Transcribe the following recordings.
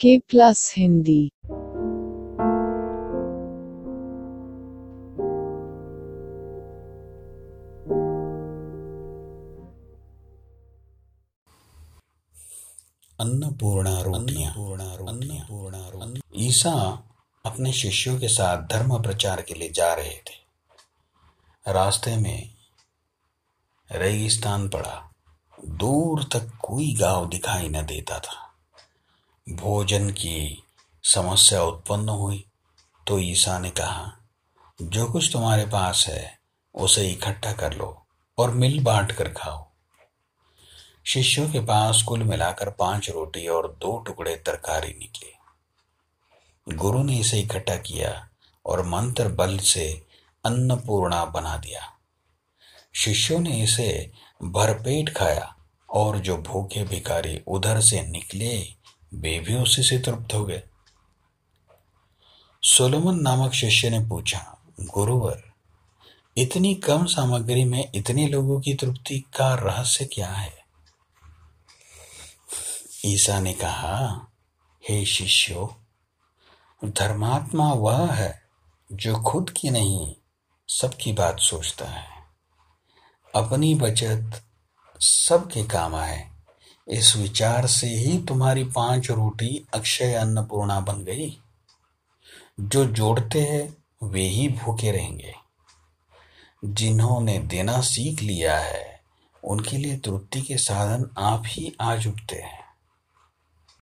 के प्लस हिंदी ईसा अपने शिष्यों के साथ धर्म प्रचार के लिए जा रहे थे। रास्ते में रेगिस्तान पड़ा। दूर तक कोई गाँव दिखाई न देता था। भोजन की समस्या उत्पन्न हुई तो ईसा ने कहा, जो कुछ तुम्हारे पास है, उसे इकट्ठा कर लो और मिल बांट कर खाओ। शिष्यों के पास कुल मिलाकर पाँच रोटी और दो टुकड़े तरकारी निकले। गुरु ने इसे इकट्ठा किया और मंत्र बल से अन्नपूर्णा बना दिया। शिष्यों ने इसे भरपेट खाया और जो भूखे भिखारी उधर से निकले वे भी उसी से तृप्त हो गए। सोलोमन नामक शिष्य ने पूछा, गुरुवर, इतनी कम सामग्री में इतने लोगों की तृप्ति का रहस्य क्या है? ईसा ने कहा, हे शिष्यो, धर्मात्मा वह है जो खुद की नहीं, सबकी बात सोचता है। अपनी बचत सबके काम आए। इस विचार से ही तुम्हारी पाँच रोटी अक्षय अन्नपूर्णा बन गई। जो जोड़ते हैं वे ही भूखे रहेंगे। जिन्होंने देना सीख लिया है उनके लिए तृप्ति के साधन आप ही आज उठते हैं।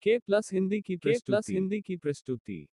के प्लस हिंदी की के प्लस हिंदी की प्रस्तुति।